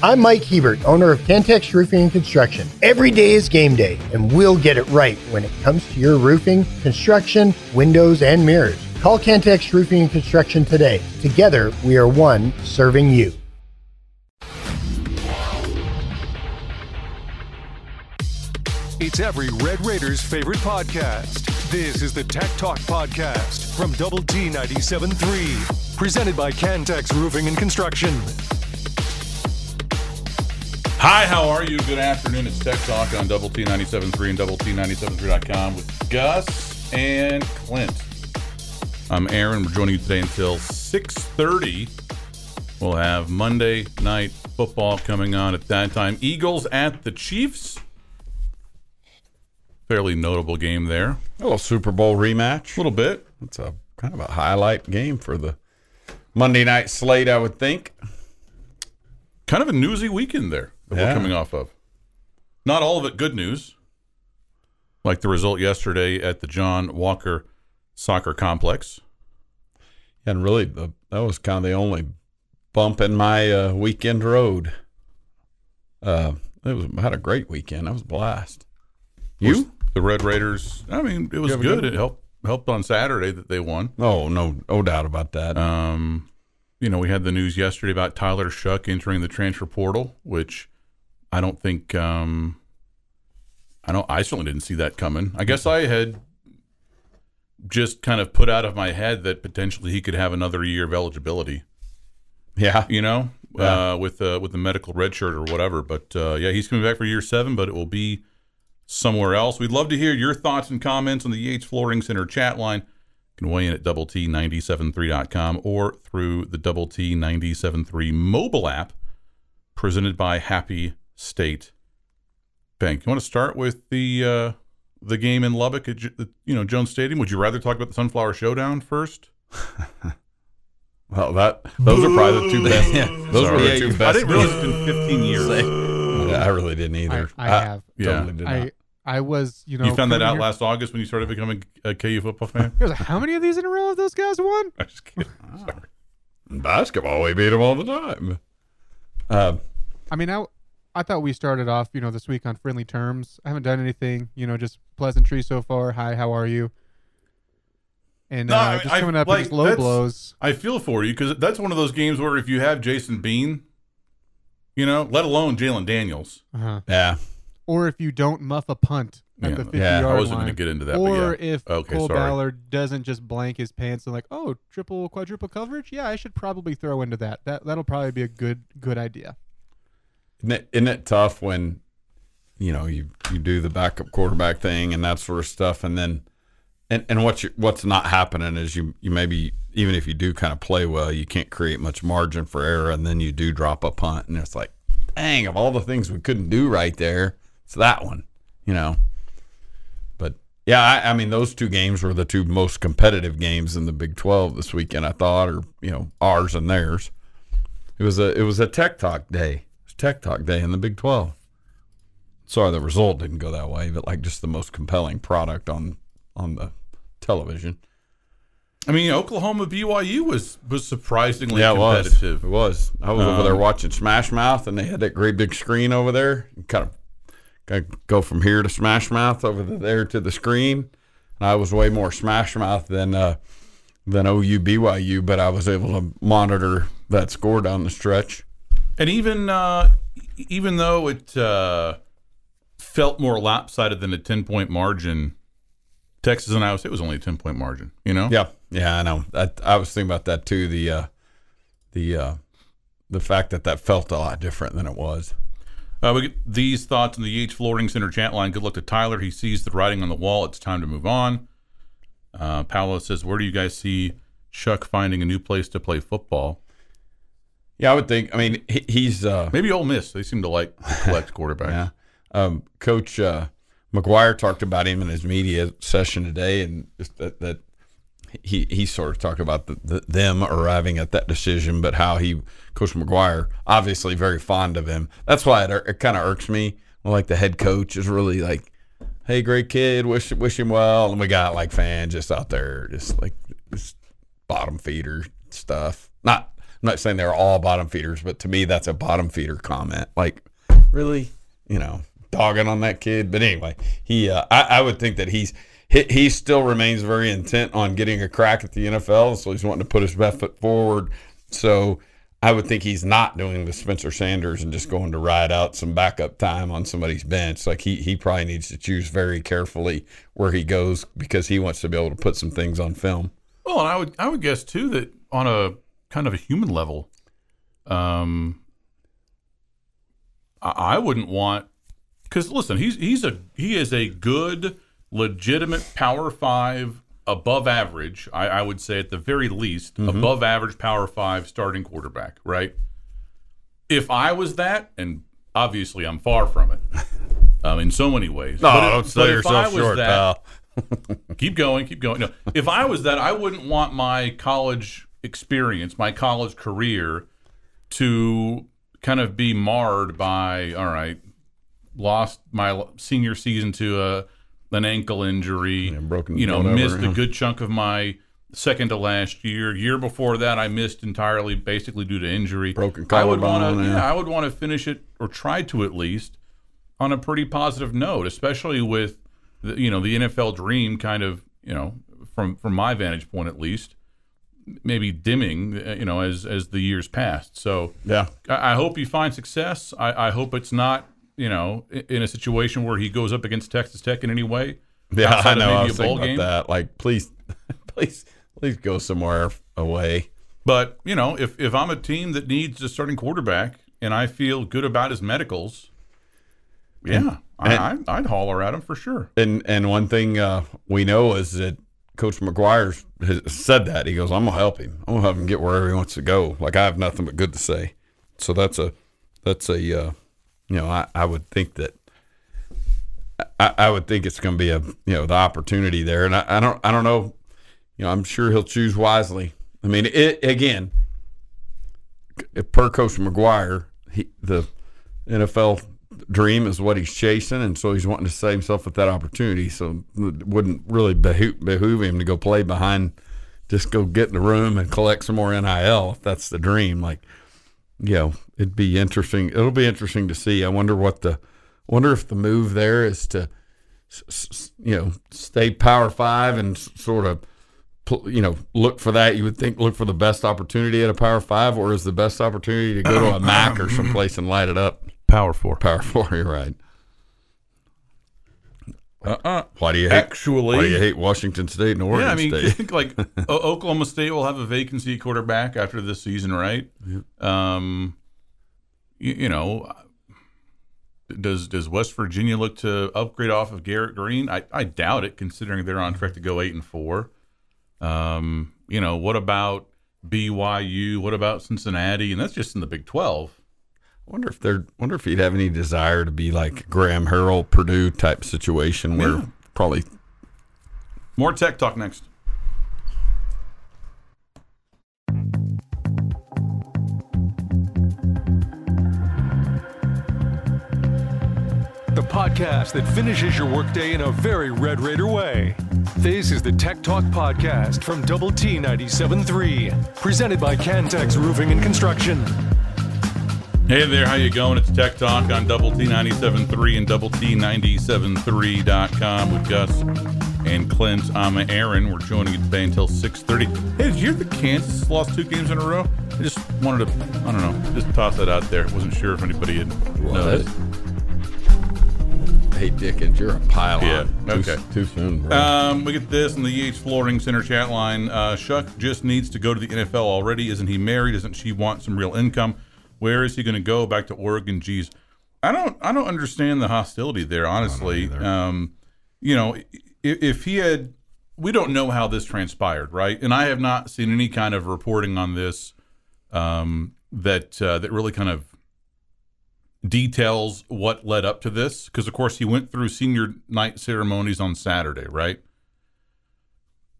I'm Mike Hebert, owner of Cantex Roofing and Construction. Every day is game day, and we'll get it right when it comes to your roofing, construction, windows, and mirrors. Call Cantex Roofing and Construction today. Together, we are one serving you. It's every Red Raiders favorite podcast. This is the Tech Talk Podcast from Double T 97.3, presented by Cantex Roofing and Construction. Hi, how are you? Good afternoon. It's Tech Talk on Double T 97.3 and Double T 97.3.com with Gus and Clint. I'm Aaron. We're joining you today until 6.30. We'll have Monday night football coming on at that time. Eagles at the Chiefs. Fairly notable game there. A little Super Bowl rematch. A little bit. It's a kind of a highlight game for the Monday night slate, I would think. Kind of a newsy weekend there that Yeah. we're coming off of. Not all of it good news, like the result yesterday at the John Walker Soccer Complex. And really, the, that was kind of the only bump in my uh, weekend road. Uh, it was I had a great weekend. I was a blast. You? The Red Raiders. I mean, it was good. good It helped helped on Saturday that they won. Oh no, no doubt about that. Um, you know, we had the news yesterday about Tyler Shough entering the transfer portal, which I don't think. Um, I don't. I certainly didn't see that coming. I guess I had just kind of put out of my head that potentially he could have another year of eligibility. yeah, You know, Yeah. uh, with uh, with the medical red shirt or whatever. But uh, yeah, he's coming back for year seven, but it will be somewhere else. We'd love to hear your thoughts and comments on the Yates Flooring Center chat line. You can weigh in at double T 973.com or through the double T 973 mobile app presented by Happy State Bank. You want to start with the uh, the game in Lubbock at you know Jones Stadium? Would you rather talk about the Sunflower Showdown first? well that those are probably the two best. yeah, those were Sorry. the two best. I didn't realize it's been 15 years. I really didn't either. I, I have. Yeah. Totally did not. I I was, you know. you found that out here- last August when you started becoming a KU football fan? Was like, How many of these in a row have those guys won? I'm just kidding. Sorry. In basketball, we beat them all the time. Uh, I mean, I I thought we started off, you know, this week on friendly terms. I haven't done anything, you know, just pleasantry so far. Hi, how are you? And No, uh, I mean, just I- coming up like, against low blows. I feel for you because that's one of those games where if you have Jason Bean, you know, let alone Jalon Daniels. Uh-huh. yeah, Or if you don't muff a punt at Yeah, the 50 yeah, I yard I wasn't going to get into that. or yeah. if Okay, Cole sorry. Ballard doesn't just blank his pants and like, oh, triple quadruple coverage. Yeah, I should probably throw into that. That that'll probably be a good good idea. Isn't it, isn't it tough when you know you you do the backup quarterback thing and that sort of stuff, and then and and what's what's not happening is you you maybe even if you do kind of play well, you can't create much margin for error, and then you do drop a punt, and it's like, dang, of all the things we couldn't do right there, it's that one, you know. But yeah, I, I mean those two games were the two most competitive games in the Big Twelve this weekend. I thought, or you know, ours and theirs. It was a it was a Tech Talk day. Was Tech Talk day in the Big Twelve. Sorry, the result didn't go that way, but like just the most compelling product on on the television. I mean, Oklahoma BYU was was surprisingly yeah, it was. competitive. It was. I was over there Um, watching Smash Mouth, and they had that great big screen over there. Kind of kind of go from here to Smash Mouth over there to the screen. And I was way more Smash Mouth than uh, than OU BYU, but I was able to monitor that score down the stretch. And even uh, even though it uh, felt more lopsided than a ten point margin, Texas and Iowa State was only a ten point margin. You know, Yeah, yeah, I know. That I was thinking about that too. The uh, the uh, the fact that that felt a lot different than it was. Uh, we get these thoughts in the Yates Flooring Center chat line. Good luck to Tyler. He sees the writing on the wall. It's time to move on. Uh, Paolo says, "Where do you guys see Shough finding a new place to play football? Yeah, I would think. I mean, he, he's uh, Maybe Ole Miss. They seem to like collect quarterbacks. Yeah. Um, Coach uh, McGuire talked about him in his media session today, and just that, that he he sort of talked about the, the, them arriving at that decision, but how he Coach McGuire obviously very fond of him. That's why it, it kind of irks me. when, Like the head coach is really like, "Hey, great kid, wish wish him well," and we got like fans just out there, just like just bottom feeder stuff. Not not saying they're all bottom feeders, but to me, that's a bottom feeder comment. Like, really, you know, dogging on that kid. But anyway, he, uh, I, I would think that he's he, he still remains very intent on getting a crack at the NFL, so he's wanting to put his best foot forward. So I would think he's not doing the Spencer Sanders and just going to ride out some backup time on somebody's bench. Like he he probably needs to choose very carefully where he goes because he wants to be able to put some things on film. Well, and I would I would guess too that on a kind of a human level, um, I, I wouldn't want because listen, he's he's a he is a good, legitimate Power Five, above average. I, I would say at the very least, above average Power Five starting quarterback. Right. If I was that, and obviously I'm far from it, um, in so many ways. No, But don't sell yourself short, that- pal. keep going, keep going. No, if I was that, I wouldn't want my college experience, my college career, to kind of be marred by all right, lost my senior season to a an ankle injury, broken you know, missed a good chunk of my second to last year. Year before that, I missed entirely, basically due to injury. Broken I would want collarbone, to, yeah. yeah, I would want to finish it or try to at least on a pretty positive note, especially with the, you know the NFL dream kind of you know from from my vantage point at least maybe dimming uh, you know as as the years passed. So Yeah. I, I hope you find success. I, I hope it's not you know in a situation where he goes up against Texas Tech in any way. Yeah, I know. I was thinking game. about that. Like, please, please, please go somewhere away. But you know, if if I'm a team that needs a starting quarterback and I feel good about his medicals, yeah, I, I, I'd holler at him for sure. And and one thing uh, we know is that Coach McGuire has said that he goes, "I'm gonna help him. I'm gonna help him get wherever he wants to go." Like I have nothing but good to say. So that's a that's a uh, you know I, I would think that I, I would think it's going to be a you know the opportunity there, and I, I don't I don't know. You know, I'm sure he'll choose wisely. I mean, it again. Per Coach McGuire, he, the NFL dream is what he's chasing, and so he's wanting to set himself with that opportunity. So it wouldn't really behoove, behoove him to go play behind, just go get in the room and collect some more NIL if that's the dream. Like, you know, it'd be interesting. It'll be interesting to see. I wonder what the, wonder if the move there is to, you know, stay Power Five and sort of. You know, look for that. You would think look for the best opportunity at a Power Five, or is the best opportunity to go to a MAC or someplace and light it up? Power four. Power Four, you're right. Uh-uh. Why do you hate? Actually, why do you hate Washington State and Oregon yeah, I mean, State? think like O- Oklahoma State will have a vacancy quarterback after this season, right? Um, you, you know, does does West Virginia look to upgrade off of Garrett Greene? I, I doubt it, considering they're on track to go eight and four. Um, you know, what about BYU? What about Cincinnati? And that's just in the Big Twelve. Wonder if they're wonder if he'd have any desire to be like Graham Harrell, Purdue type situation where Yeah. probably More tech talk next. The podcast that finishes your workday in a very Red Raider way. This is the Tech Talk Podcast from Double T 97.3, presented by Cantex Roofing and Construction. Hey there, how you going? It's Tech Talk on Double T 97.3 and Double T 97.3.com with Gus and Clint. I'm Aaron. We're joining you today until 6.30. Hey, did you hear that Kansas lost two games in a row? I just wanted to, I don't know, just toss that out there. Wasn't sure if anybody had noticed. Hey Dickens, you're a pile Yeah, okay. Too, too soon, bro. Um, we get this in the EH Flooring Center chat line. Uh, Shough just needs to go to the NFL already. Isn't he married? Doesn't she want some real income? Where is he going to go? Back to Oregon? Geez, I don't. I don't understand the hostility there. Honestly, um, you know, if, if he had, we don't know how this transpired, right? And I have not seen any kind of reporting on this um, that uh, that really kind of details what led up to this because of course he went through senior night ceremonies on saturday right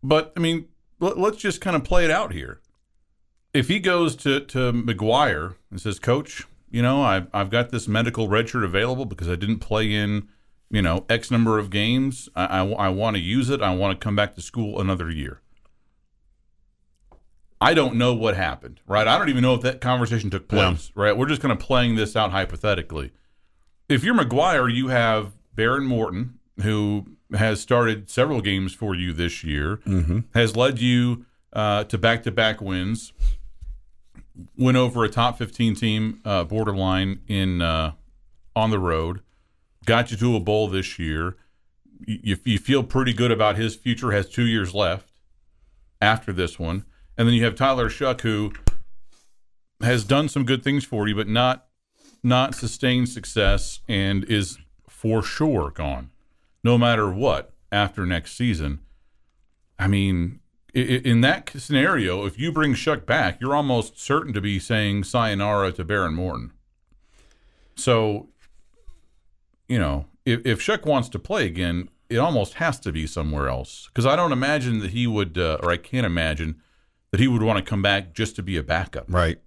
but i mean let, let's just kind of play it out here if he goes to to mcguire and says coach you know I've, I've got this medical redshirt available because i didn't play in you know x number of games i, I, want to use it i want to come back to school another year I don't know what happened, right? I don't even know if that conversation took Yeah. place, right? We're just kind of playing this out hypothetically. If you're McGuire, you have Behren Morton, who has started several games for you this year, has led you uh, to back to back wins, went over a top 15 team uh, borderline in uh, on the road, got you to a bowl this year. You, you feel pretty good about his future, has two years left after this one. And then you have Tyler Shough, who has done some good things for you, but not not sustained success and is for sure gone, no matter what, after next season. I mean, in that scenario, if you bring Shough back, you're almost certain to be saying sayonara to Behren Morton. So, you know, if, if Shough wants to play again, it almost has to be somewhere else. Because I don't imagine that he would, uh, or I can't imagine that he would want to come back just to be a backup. Right.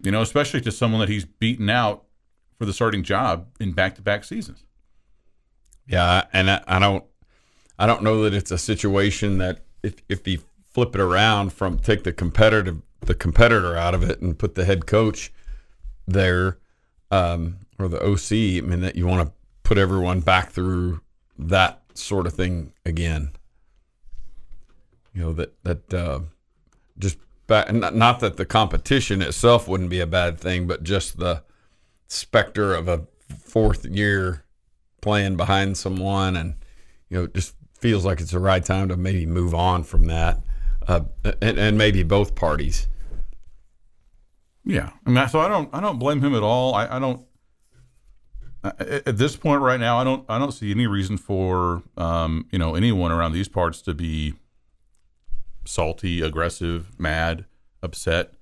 You know, especially to someone that he's beaten out for the starting job in back-to-back seasons. Yeah, and I, I don't, I don't know that it's a situation that if if you flip it around from take the competitive the competitor out of it and put the head coach there, um, or the OC. I mean that you want to put everyone back through that sort of thing again. You know that that uh, just back, not, not that the competition itself wouldn't be a bad thing, but just the specter of a fourth year playing behind someone and you know just feels like it's the right time to maybe move on from that uh, and, and maybe both parties Yeah, I mean, so I don't, I don't blame him at all. I, I don't. At this point, right now, I don't, I don't see any reason for, um, you know, anyone around these parts to be salty, aggressive, mad, upset.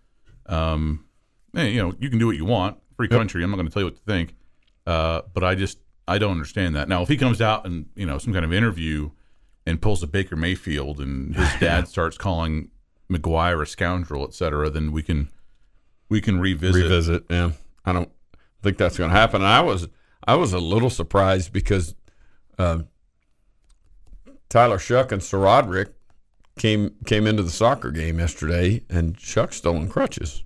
Um, hey, you know, you can do what you want, free country. I'm not going to tell you what to think, uh, but I just, I don't understand that. Now, if he comes out and you know some kind of interview and pulls a Baker Mayfield and his dad starts calling McGuire a scoundrel, et cetera, then we can we can revisit. revisit yeah. I don't think that's going to happen. And i was i was a little surprised because um, tyler Shough and sir roderick came came into the soccer game yesterday and Shough stolen crutches.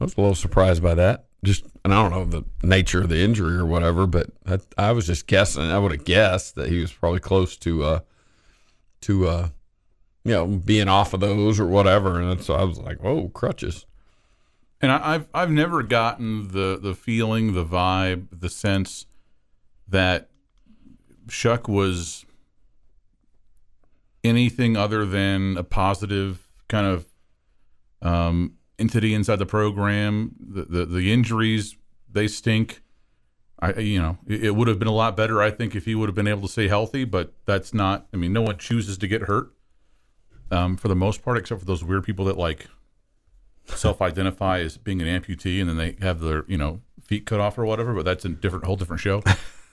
I was a little surprised by that just and i don't know the nature of the injury or whatever but i, I was just guessing i would have guessed that he was probably close to uh to uh you know being off of those or whatever and so i was like whoa crutches. And I, I've I've never gotten the the feeling, the vibe, the sense that Shough was anything other than a positive kind of um, entity inside the program. The, the the injuries they stink. I you know it, it would have been a lot better I think if he would have been able to stay healthy, but that's not. I mean, no one chooses to get hurt um, for the most part, except for those weird people that like self-identify as being an amputee and then they have their you know feet cut off or whatever but that's a different whole different show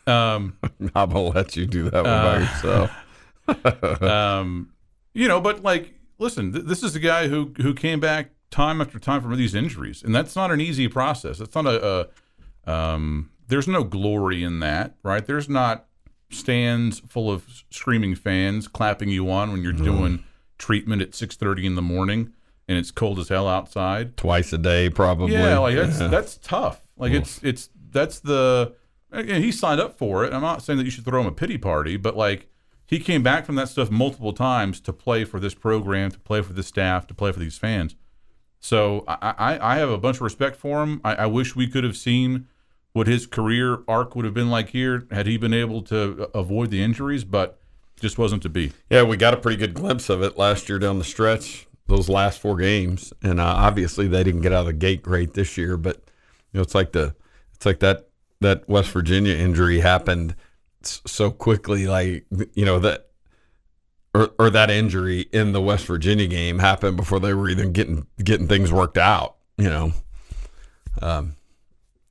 um I'm gonna let you do that one by yourself. um you know but like listen th- this is a guy who who came back time after time from these injuries and that's not an easy process it's not a, a um there's no glory in that right there's not stands full of screaming fans clapping you on when you're doing treatment at 6:30 in the morning and it's cold as hell outside Twice a day, probably. Yeah, like that's that's tough. Like it's it's that's the and he signed up for it. I'm not saying that you should throw him a pity party, but like he came back from that stuff multiple times to play for this program, to play for this staff, to play for these fans. So I I, I have a bunch of respect for him. I, I wish we could have seen what his career arc would have been like here had he been able to avoid the injuries, but just wasn't to be. yeah, we got a pretty good glimpse of it last year down the stretch. Those last four games, and uh, obviously they didn't get out of the gate great this year. But you know, it's like the it's like that that West Virginia injury happened so quickly. Like you know that. Or, or that injury in the West Virginia game happened before they were even getting getting things worked out. You know, um,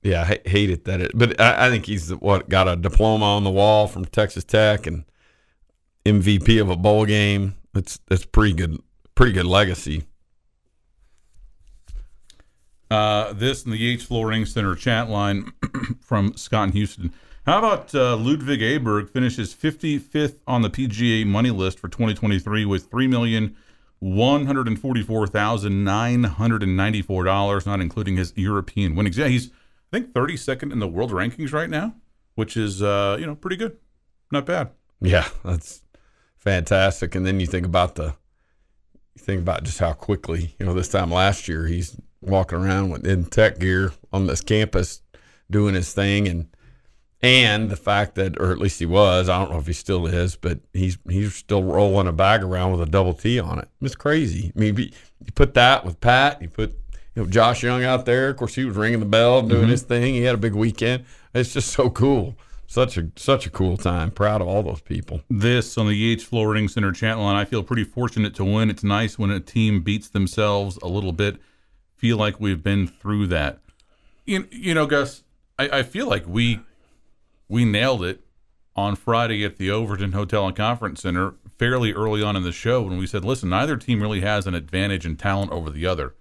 yeah, I hate it that it, but I, I think he's what got a diploma on the wall from Texas Tech and MVP of a bowl game. It's that's pretty good, pretty good legacy. Uh, this and the Yates Flooring Center chat line from Scott in Houston. How about uh, Ludvig Aberg finishes 55th on the PGA money list for 2023 with three million one hundred and forty-four thousand nine hundred and ninety-four dollars, not including his European winnings. Yeah, he's I think thirty-second in the world rankings right now, which is uh, you know pretty good, not bad. Yeah, that's fantastic. And then you think about the you think about just how quickly you know this time last year he's walking around with in tech gear on this campus doing his thing and and the fact that or at least he was i don't know if he still is but he's he's still rolling a bag around with a double t on it. It's crazy. I mean you put that with pat you put you know josh young out there of course he was ringing the bell doing mm-hmm. his thing. He had a big weekend. It's just so cool. Such a such a cool time. Proud of all those people. This on the Yates Flooring Center chat line, I feel pretty fortunate to win. It's nice when a team beats themselves a little bit. Feel like we've been through that. You, you know, Gus, I, I feel like we we nailed it on Friday at the Overton Hotel and Conference Center fairly early on in the show when we said, listen, neither team really has an advantage in talent over the other.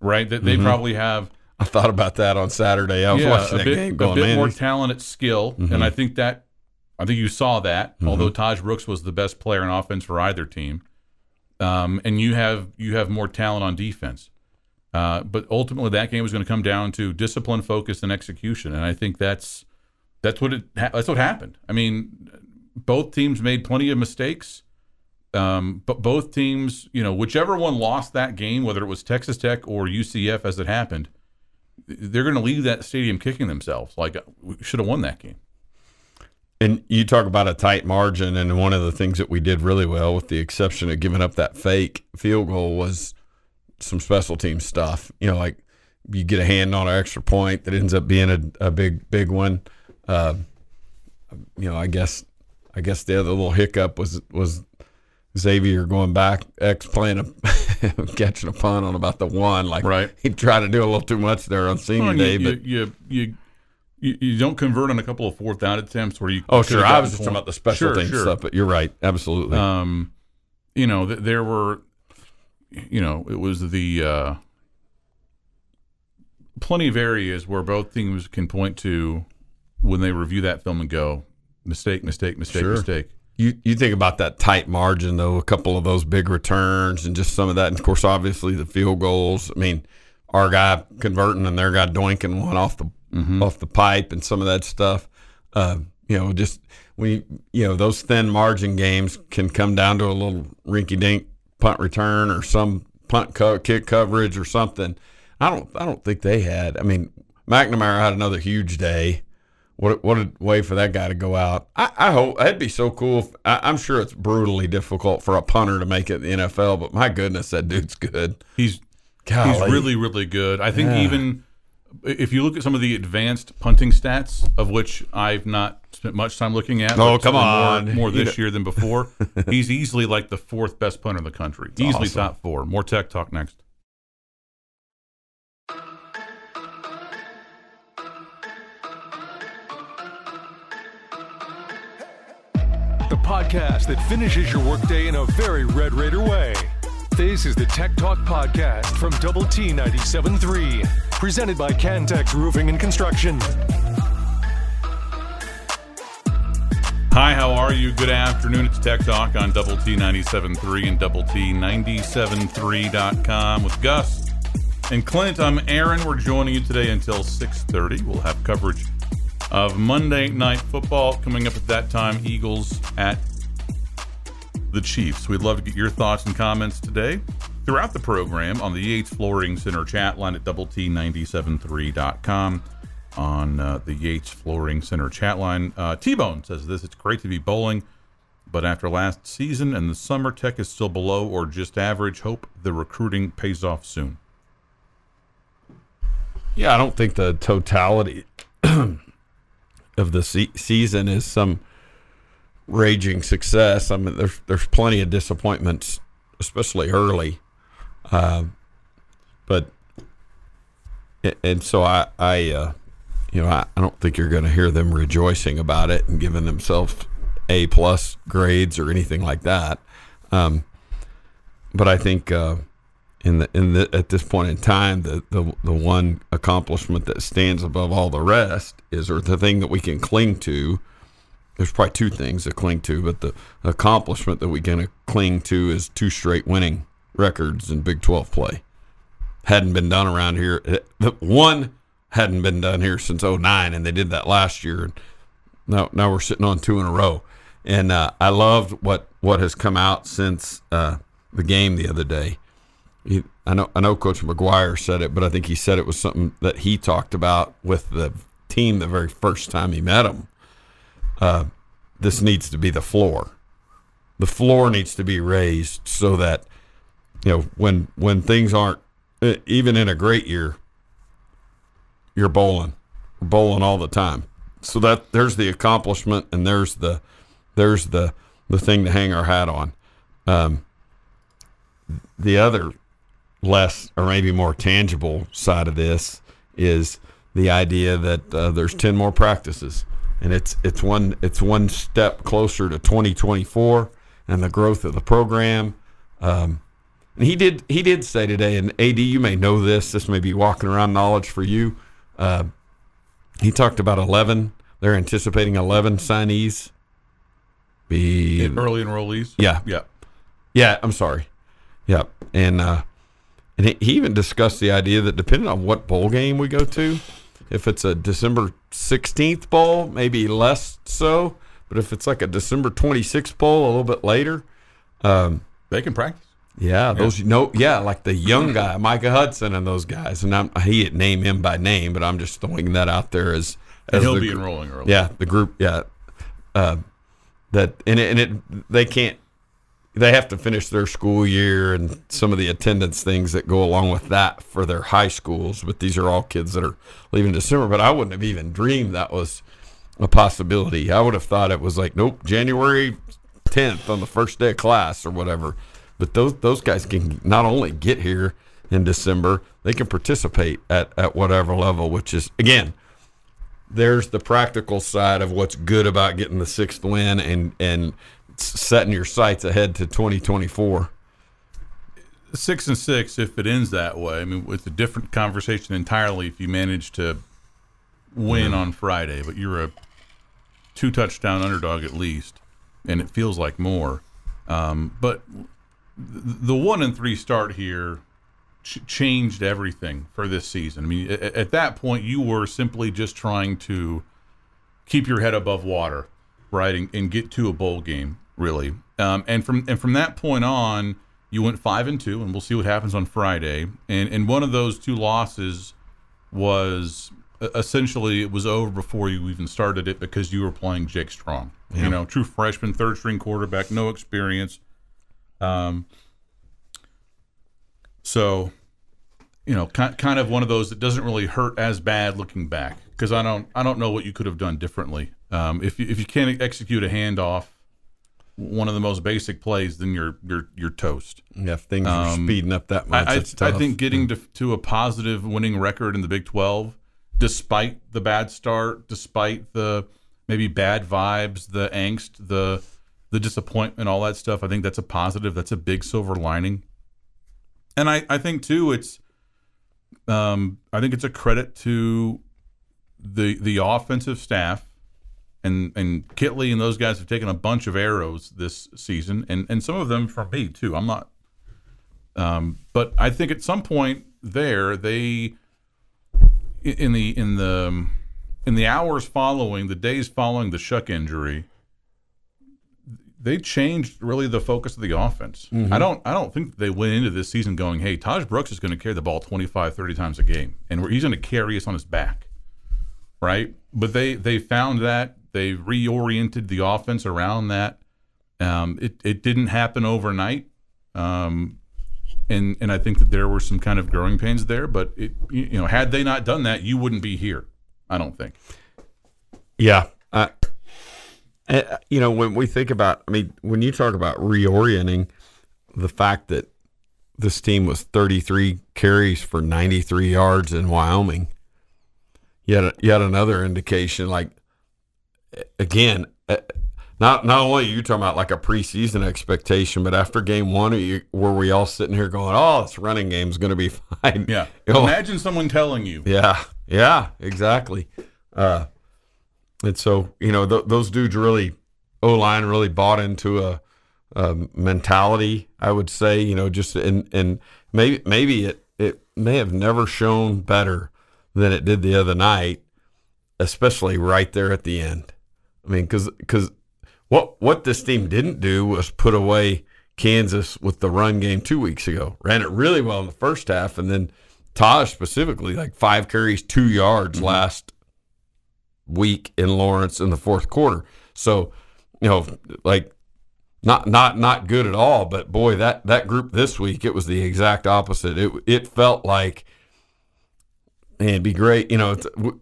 Right? That they probably have i thought about that on saturday i was watching a that bit, game a bit man more talent at skill, and I think that I think you saw that. Although Tahj Brooks was the best player in offense for either team, um, and you have you have more talent on defense. Uh, but ultimately, that game was going to come down to discipline, focus, and execution, and I think that's that's what it that's what happened. I mean, both teams made plenty of mistakes. Um, but both teams, you know, whichever one lost that game, whether it was Texas Tech or UCF as it happened, they're going to leave that stadium kicking themselves. Like we should have won that game. And you talk about a tight margin, and one of the things that we did really well, with the exception of giving up that fake field goal, was some special team stuff. You know, like you get a hand on an extra point that ends up being a, a big, big one. Uh, you know, I guess, I guess the other little hiccup was was Xavier going back, X playing a catching a punt on about the one. Like Right. he tried to do a little too much there on senior Well, day, you, but you, you, you, you, you don't convert on a couple of fourth down attempts where you. oh sure, I was just talking about the special Sure, team sure. stuff. But you're right, absolutely. Um, you know, th- there were, you know, it was the uh, plenty of areas where both teams can point to when they review that film and go mistake, mistake, mistake, Sure. mistake. You you think about that tight margin though, a couple of those big returns and just some of that, and of course, obviously the field goals. I mean, our guy converting and their guy doinking one off the off the pipe and some of that stuff. Uh, you know, just we you know those thin margin games can come down to a little rinky dink punt return or some punt co- kick coverage or something. I don't I don't think they had. I mean, McNamara had another huge day. What what a way for that guy to go out. I, I hope that'd be so cool. If, I, I'm sure it's brutally difficult for a punter to make it in the NFL, but my goodness, that dude's good. He's Golly. he's really really good. I think Yeah. even if you look at some of the advanced punting stats, of which I've not spent much time looking at. Oh, come on. more, more this year than before. he's easily like the fourth best punter in the country. easily awesome. top four. More tech talk next. The podcast that finishes your workday in a very Red Raider way. This is the Tech Talk Podcast from Double T 97.3, presented by Cantex Roofing and Construction. Hi, how are you? Good afternoon. It's Tech Talk on Double T 97.3 and Double T 97.3.com with Gus and Clint. I'm Aaron. We're joining you today until 6.30. We'll have coverage of Monday Night Football coming up at that time. Eagles at the Chiefs. We'd love to get your thoughts and comments today throughout the program on the Yates Flooring Center chat line at double T973.com on uh, the Yates Flooring Center chat line. Uh, T Bone says this It's great to be bowling, but after last season and the summer, Tech is still below or just average. Hope the recruiting pays off soon. Yeah, I don't think the totality of the se- season is some raging success. I mean, there's there's plenty of disappointments, especially early, Um but and so I I uh, you know I, I don't think you're going to hear them rejoicing about it and giving themselves A plus grades or anything like that. Um, but I think. Uh, in the in the at this point in time the, the the one accomplishment that stands above all the rest is or the thing that we can cling to there's probably two things to cling to but the accomplishment that we can cling to is two straight winning records in Big 12 play. Hadn't been done around here. The one hadn't been done here since 09, and they did that last year. And now, now we're sitting on two in a row. And uh, I loved what, what has come out since uh, the game the other day. I know I know Coach McGuire said it, but I think he said it was something that he talked about with the team the very first time he met them. Uh, this needs to be the floor. The floor needs to be raised so that you know when when things aren't even in a great year, you're bowling, bowling all the time. So that there's the accomplishment, and there's the there's the the thing to hang our hat on. Um, the other less or maybe more tangible side of this is the idea that uh, there's 10 more practices and it's it's one it's one step closer to 2024 and the growth of the program um, and he did he did say today and AD you may know this this may be walking around knowledge for you uh, he talked about 11 they're anticipating 11 signees be Early enrollees. Yeah. Yeah. yeah I'm sorry yeah and uh, and he he even discussed the idea that depending on what bowl game we go to, if it's a December 16th bowl, maybe less so. But if it's like a December 26th bowl, a little bit later, um, They can practice. yeah, those you know, yeah, like the young guy, Micah Hudson, and those guys. And I'm, he didn't name him by name, but I'm just throwing that out there as as he'll the be enrolling early. yeah, the group. Yeah, uh, that and it, and it they can't. They have to finish their school year and some of the attendance things that go along with that for their high schools. But these are all kids that are leaving December. But I wouldn't have even dreamed that was a possibility. I would have thought it was like, nope, January 10th on the first day of class or whatever. But those those guys can not only get here in December, they can participate at, at whatever level, which is again, there's the practical side of what's good about getting the sixth win and and setting your sights ahead to 2024. Six and six, if it ends that way, I mean, it's a different conversation entirely if you manage to win on Friday, but you're a two touchdown underdog at least, and it feels like more. Um, but the one and three start here ch- changed everything for this season. I mean, at, at that point, you were simply just trying to keep your head above water, right, and, and get to a bowl game, really. Um, and from and from that point on, you went five and two, and we'll see what happens on Friday. And and one of those two losses was essentially it was over before you even started it because you were playing Jake Strong. You know, true freshman, third string quarterback, no experience. Um. So, you know, kind kind of one of those that doesn't really hurt as bad looking back because I don't I don't know what you could have done differently. Um, if you, if you can't execute a handoff, one of the most basic plays, then you're you're you're toast. Yeah, if things are Um, speeding up that much, I, I, I think getting to, to a positive winning record in the Big 12, despite the bad start, despite the maybe bad vibes, the angst, the the disappointment, all that stuff, I think that's a positive. That's a big silver lining. And I, I think too, it's um, I think it's a credit to the the offensive staff and and Kittley and those guys have taken a bunch of arrows this season, and and some of them from me too. I'm not, um, but I think at some point there they in the in the in the hours following the days following the Shough injury, they changed really the focus of the offense. I don't I don't think they went into this season going, "Hey, Tahj Brooks is going to carry the ball 25, 30 times a game, and we're- he's going to carry us on his back." Right? But they they found that they reoriented the offense around that. Um, it it didn't happen overnight. Um, and and I think that there were some kind of growing pains there, but it, you know, had they not done that, you wouldn't be here. I don't think. Yeah. Uh, you know, when we think about, I mean, when you talk about reorienting, the fact that this team was 33 carries for 93 yards in Wyoming, yet yet another indication. Like again, uh, not not only are you talking about like a preseason expectation, but after game one, are you, were we all sitting here going, "Oh, this running game game's going to be fine"? Yeah. You know, Imagine someone telling you. yeah, yeah, exactly. Uh, and so you know th- those dudes really, O line really bought into a um, mentality. I would say, you know, just and and maybe maybe it it may have never shown better than it did the other night, especially right there at the end. I mean, because because what what this team didn't do was put away Kansas with the run game two weeks ago. Ran it really well in the first half, and then Tahj specifically like five carries, two yards mm-hmm. last week in Lawrence in the fourth quarter. So, you know, like not not not good at all. But boy, that that group this week it was the exact opposite. It it felt like. Man, it'd be great. You know,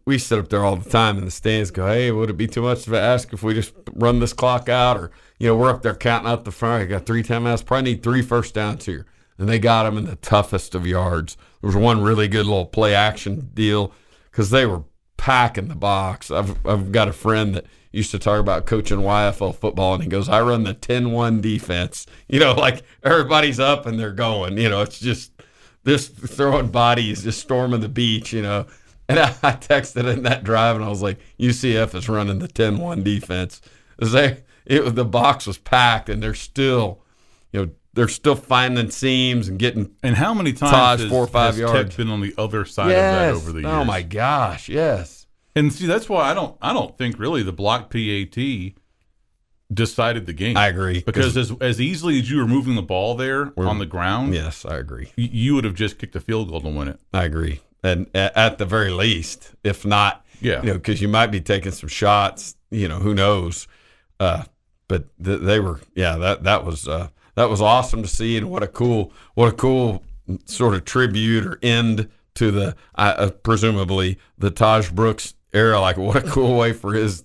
we sit up there all the time in the stands. Go, hey, would it be too much to ask if we just run this clock out? Or you know, we're up there counting out the front. I got three timeouts. Probably need three first downs here, and they got them in the toughest of yards. There was one really good little play action deal because they were packing the box. I've I've got a friend that used to talk about coaching YFL football, and he goes, "I run the 10-1 defense." You know, like everybody's up and they're going. You know, it's just this throwing bodies, just storming the beach. You know, and I, I texted in that drive, and I was like, "UCF is running the 10-1 defense." 'Cause They it the box was packed, and they're still, you know, they're still finding seams and getting And how many times Tahj, has, four or five has yards. Tech been on the other side of that over the oh, years? Oh my gosh, yes. And see, that's why I don't. I don't think really the block PAT decided the game. I agree. because as as easily as you were moving the ball there on the ground, Yes, I agree. you would have just kicked a field goal to win it. I agree. And a- at the very least, if not, Yeah. you know, because you might be taking some shots. You know, who knows? Uh, but th- they were, yeah. That that was uh, that was awesome to see, and what a cool, what a cool sort of tribute or end to the uh, presumably the Tahj Brooks era. Like, what a cool way for his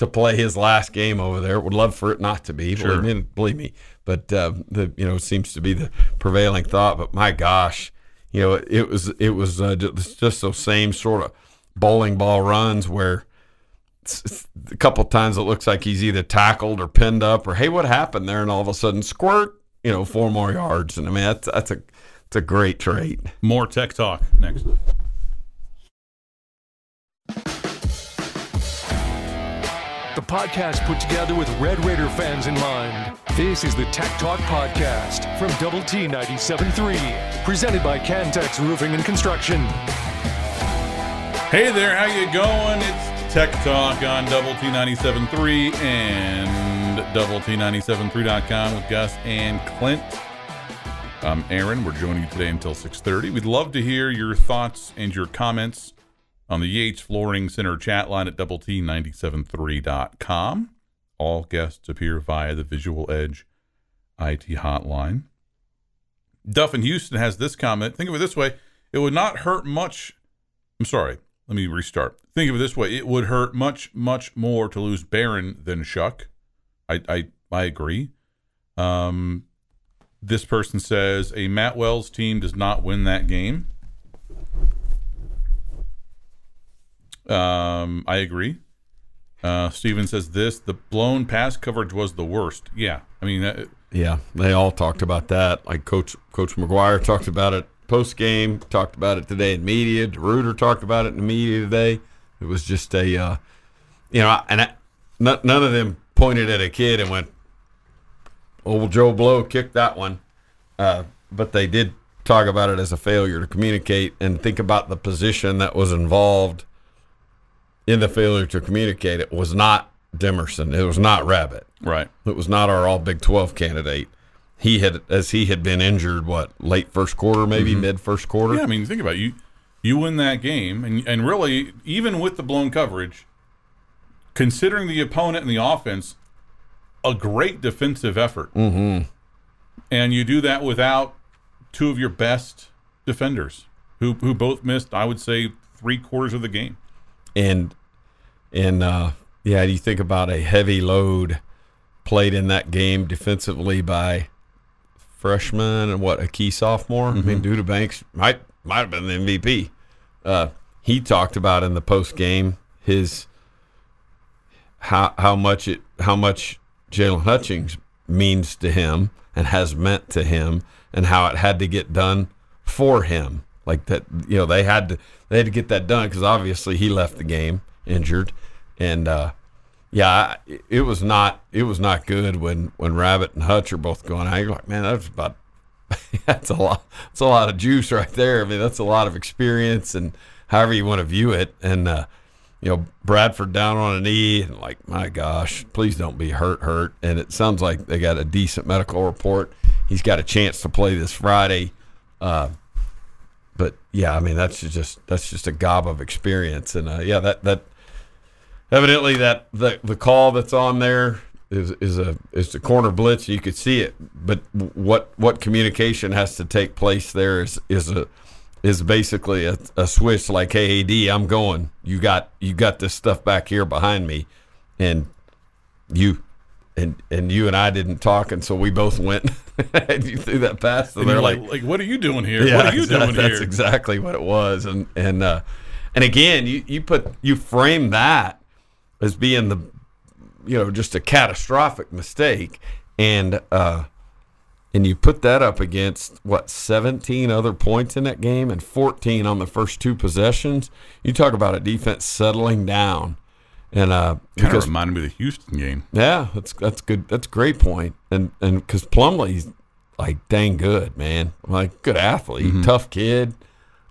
to play his last game over there. Would love for it not to be. Sure. Believe me, believe me. But uh, the you know seems to be the prevailing thought. But my gosh, you know it was it was uh, just, just those same sort of bowling ball runs where a couple times it looks like he's either tackled or pinned up or hey what happened there and all of a sudden squirt you know four more yards and I mean that's that's a it's a great trait. More tech talk next. The podcast put together with Red Raider fans in mind. This is the Tech Talk Podcast from Double T 97.3, presented by Cantex Roofing and Construction. Hey there, how you going? It's Tech Talk on Double T 97.3 and Double T 97.3.com with Gus and Clint. I'm Aaron. We're joining you today until 6.30. We'd love to hear your thoughts and your comments on the Yates Flooring Center chat line at Double T 97.3.com. All guests appear via the Visual Edge IT hotline. Duff in Houston has this comment. Think of it this way. It would not hurt much I'm sorry. Let me restart. Think of it this way: it would hurt much, much more to lose Behren than Shough. I, I, I agree. Um, this person says a Matt Wells team does not win that game. Um, I agree. Uh, Steven says this: the blown pass coverage was the worst. Yeah, I mean, uh, Yeah, they all talked about that. Like Coach Coach McGuire talked about it post game, talked about it today in media. DeRuyter talked about it in the media today. It was just a, uh, you know, and none of them pointed at a kid and went, "Old Joe Blow kicked that one," uh, but they did talk about it as a failure to communicate and think about the position that was involved in the failure to communicate. It was not Demerson. It was not Rabbit. right. It was not our All Big Twelve candidate. He had, as he had been injured, what late first quarter, maybe mid first quarter. Yeah, I mean, think about it. you. You win that game, and and really, even with the blown coverage, considering the opponent and the offense, a great defensive effort. Mm-hmm. And you do that without two of your best defenders, who who both missed. I would say three quarters of the game. and and uh, yeah, you think about a heavy load played in that game defensively by freshman and what a key sophomore. I mean, Duda Banks might might have been the MVP. Uh, he talked about in the post game his how how much it how much Jaylon Hutchings means to him and has meant to him, and how it had to get done for him. Like that, you know, they had to they had to get that done because obviously he left the game injured, and uh, yeah, I- it was not it was not good when when Rabbit and Hutch are both going out. You're like, man, that's about that's a lot that's a lot of juice right there. I mean, that's a lot of experience and however you want to view it. And uh, you know, Bradford down on a knee and like, my gosh, please don't be hurt, hurt. And it sounds like they got a decent medical report. He's got a chance to play this Friday. Uh, but yeah, I mean that's just that's just a gob of experience, and uh, yeah, that that evidently that the the call that's on there is is a is the corner blitz. You could see it, but what what communication has to take place there is is a is basically a, a switch like, hey, AD, I'm going. You got you got this stuff back here behind me, and you and and you and I didn't talk, and so we both went. and you threw that pass, so And they're like, like, like, what are you doing here? what are you doing That's here? exactly what it was, and and uh, and again, you you put you frame that as being the you know just a catastrophic mistake, and uh, and you put that up against what 17 other points in that game and 14 on the first two possessions. You talk about a defense settling down, and uh, Kind of because reminded me of the Houston game. yeah, that's that's good. That's a great. And and because Plumlee's like dang good, man. Like good athlete, tough kid.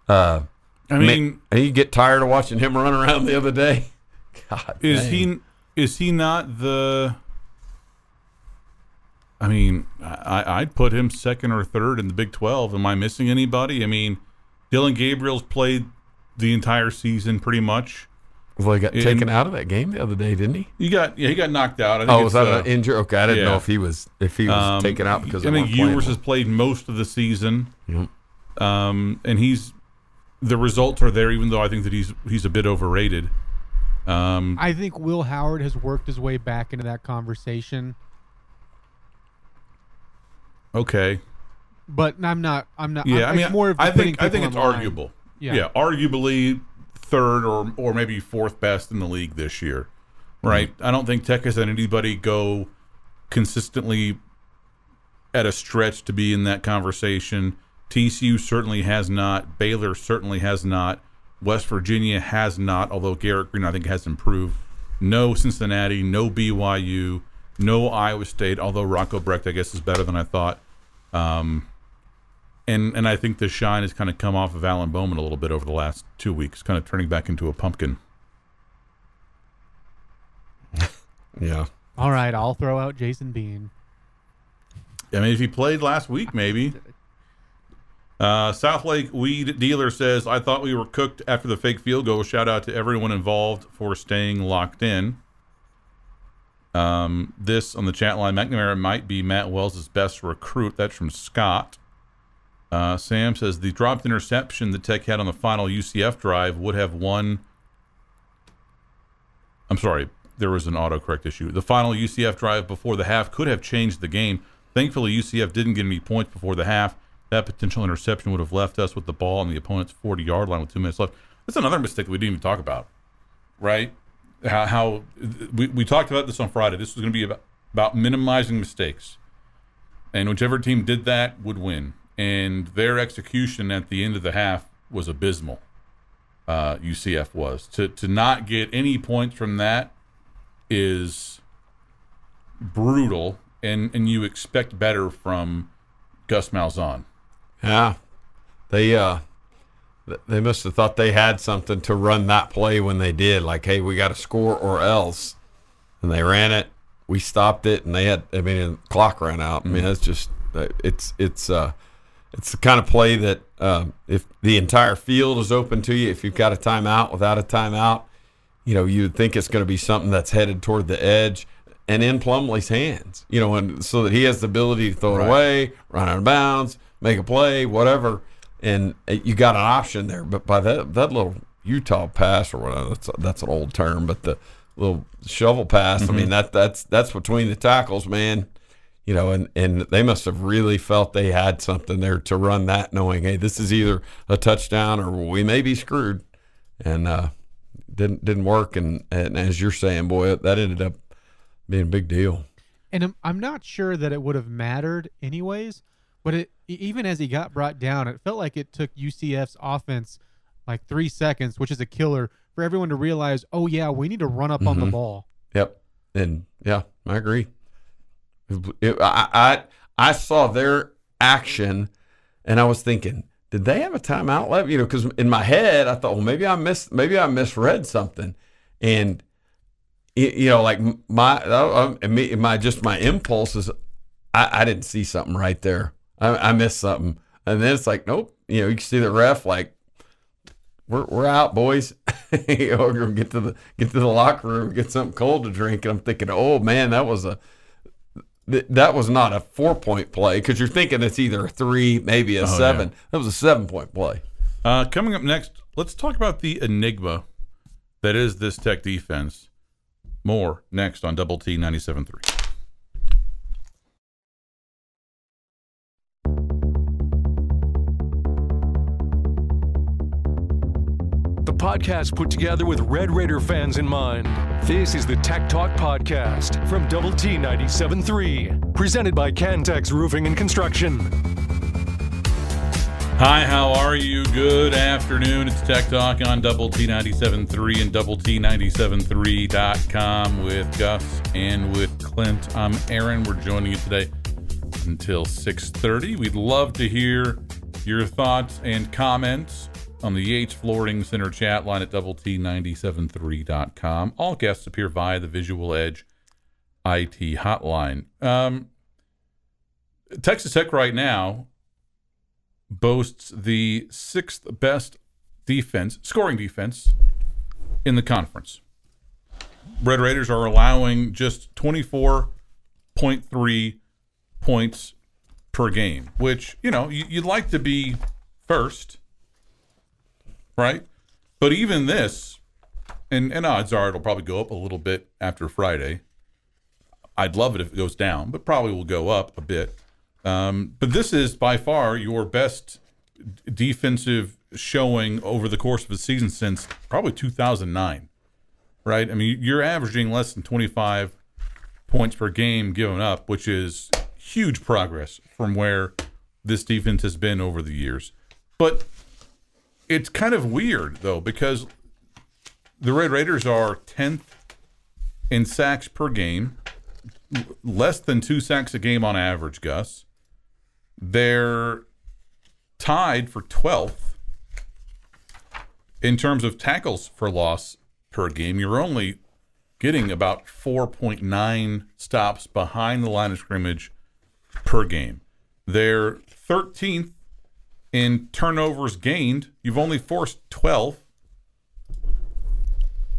Uh, I mean, you get tired of watching him run around the other day. God, is dang. he is he not the? I mean, I, I'd put him second or third in the Big Twelve. Am I missing anybody? I mean, Dillon Gabriel's played the entire season pretty much. Well, he got taken out of that game the other day, didn't he? He got yeah, he got knocked out. I think Oh, was that uh, an injury? Okay, I didn't yeah. know if he was if he was um, taken out because I think Ewers has played most of the season. Yep. Um, and he's the results are there, even though I think that he's he's a bit overrated. Um, I think Will Howard has worked his way back into that conversation, okay, but I'm not. I'm not. yeah, I'm, I mean, it's more of I think I think it's in line. arguable. Yeah. Yeah. arguably third or or maybe fourth best in the league this year, right? I don't think Tech has had anybody go consistently at a stretch to be in that conversation. TCU certainly has not. Baylor certainly has not. West Virginia has not, although Garrett Greene I think has improved. No Cincinnati, no BYU, no Iowa State, although Rocco Becht I guess is better than I thought. Um, and and I think the shine has kind of come off of Alan Bowman a little bit over the last two weeks, kind of turning back into a pumpkin. Yeah, All right, I'll throw out Jason Bean. I mean, if he played last week, maybe. Uh, South Lake Weed Dealer says, I thought we were cooked after the fake field goal. Shout out to everyone involved for staying locked in. Um, this on the chat line McNamara might be Matt Wells' best recruit. That's from Scott. Uh, Sam says, the dropped interception that Tech had on the final UCF drive would have won. I'm sorry, there was an autocorrect issue. The final UCF drive before the half could have changed the game. Thankfully, UCF didn't get any points before the half. That potential interception would have left us with the ball on the opponent's 40 yard line with two minutes left. That's another mistake that we didn't even talk about, right? How, how we, we talked about this on Friday. This was going to be about, about minimizing mistakes. And whichever team did that would win. And their execution at the end of the half was abysmal. Uh, UCF was to to not get any points from that is brutal, and and you expect better from Gus Malzahn. Yeah. They uh, they must have thought they had something to run that play when they did. Like, hey, we got to score or else, and they ran it. We stopped it, and they had. I mean, the clock ran out. I mean, it's just uh, it's it's uh, it's the kind of play that um, if the entire field is open to you, if you've got a timeout without a timeout, you know, you'd think it's going to be something that's headed toward the edge and in Plumlee's hands, you know, and so that he has the ability to throw it Right. away, run out of bounds, make a play, whatever. And you got an option there. But by that that little Utah pass or whatever, that's that's an old term, but the little shovel pass, I mean that that's that's between the tackles, man. You know, and, and they must have really felt they had something there to run that, knowing, hey, this is either a touchdown or we may be screwed. And uh, didn't didn't work. And, and as you're saying, boy, that ended up being a big deal. And I'm, I'm not sure that it would have mattered anyways, but it even as he got brought down, it felt like it took UCF's offense like three seconds, which is a killer, for everyone to realize, oh yeah, we need to run up on the mm-hmm. ball. Yep. and yeah, I agree. It- I, I I saw their action, and I was thinking, did they have a timeout left? You know, because in my head I thought, well, maybe I missed, maybe I misread something, and you know, like my my just my impulse is, I, I didn't see something right there. I, I missed something, and then it's like, nope. You know, you can see the ref like we're we're out, boys. you know, we're get to the get to the locker room, get something cold to drink. And I'm thinking, oh man, that was a th- that was not a four point play because you're thinking it's either a three, maybe a seven. That was a seven point play. Uh, coming up next, let's talk about the enigma that is this Tech defense. More next on Double T 97.3. The podcast put together with Red Raider fans in mind. This is the Tech Talk Podcast from Double T 97.3, presented by Cantex Roofing and Construction. Hi, how are you? Good afternoon. It's Tech Talk on Double T 97.3 and Double T 97.3.com with Gus and with Clint. I'm Aaron. We're joining you today until 6.30. We'd love to hear your thoughts and comments on the Yates Flooring Center chat line at Double T 97.3.com. All guests appear via the Visual Edge IT hotline. Um, Texas Tech right now boasts the sixth best defense, scoring defense in the conference. Red Raiders are allowing just 24.3 points per game, which, you know, you- you'd like to be first, right? But even this, and, and odds are it'll probably go up a little bit after Friday. I'd love it if it goes down, but probably will go up a bit. Um, but this is by far your best defensive showing over the course of the season since probably 2009, right? I mean, you're averaging less than 25 points per game given up, which is huge progress from where this defense has been over the years. But it's kind of weird though because the Red Raiders are 10th in sacks per game, less than two sacks a game on average, Gus. They're tied for 12th in terms of tackles for loss per game. You're only getting about 4.9 stops behind the line of scrimmage per game. They're 13th in turnovers gained. You've only forced 12.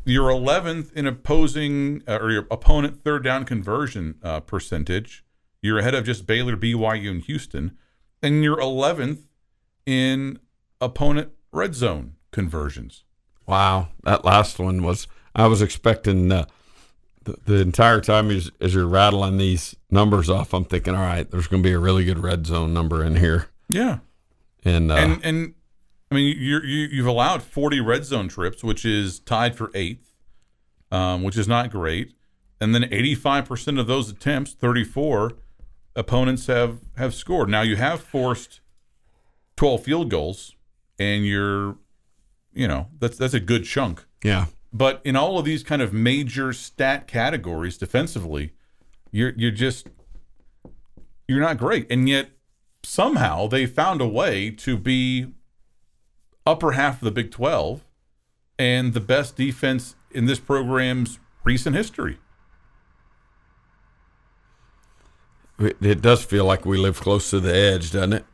You're 11th in opposing uh, or your opponent third down conversion uh, percentage. You're ahead of just Baylor, BYU, and Houston, and you're 11th in opponent red zone conversions. Wow, that last one was. I was expecting uh, the, the entire time as, as you're rattling these numbers off. I'm thinking, all right, there's going to be a really good red zone number in here, Yeah, and, uh, and and I mean you're, you you've allowed 40 red zone trips, which is tied for eighth, um, which is not great. And then 85% of those attempts, 34 opponents have have scored. Now you have forced 12 field goals, and you're, you know, that's that's a good chunk. yeah, But in all of these kind of major stat categories defensively, you're you're just you're not great. And yet somehow they found a way to be upper half of the Big 12 and the best defense in this program's recent history. it, does feel like we live close to the edge, doesn't it?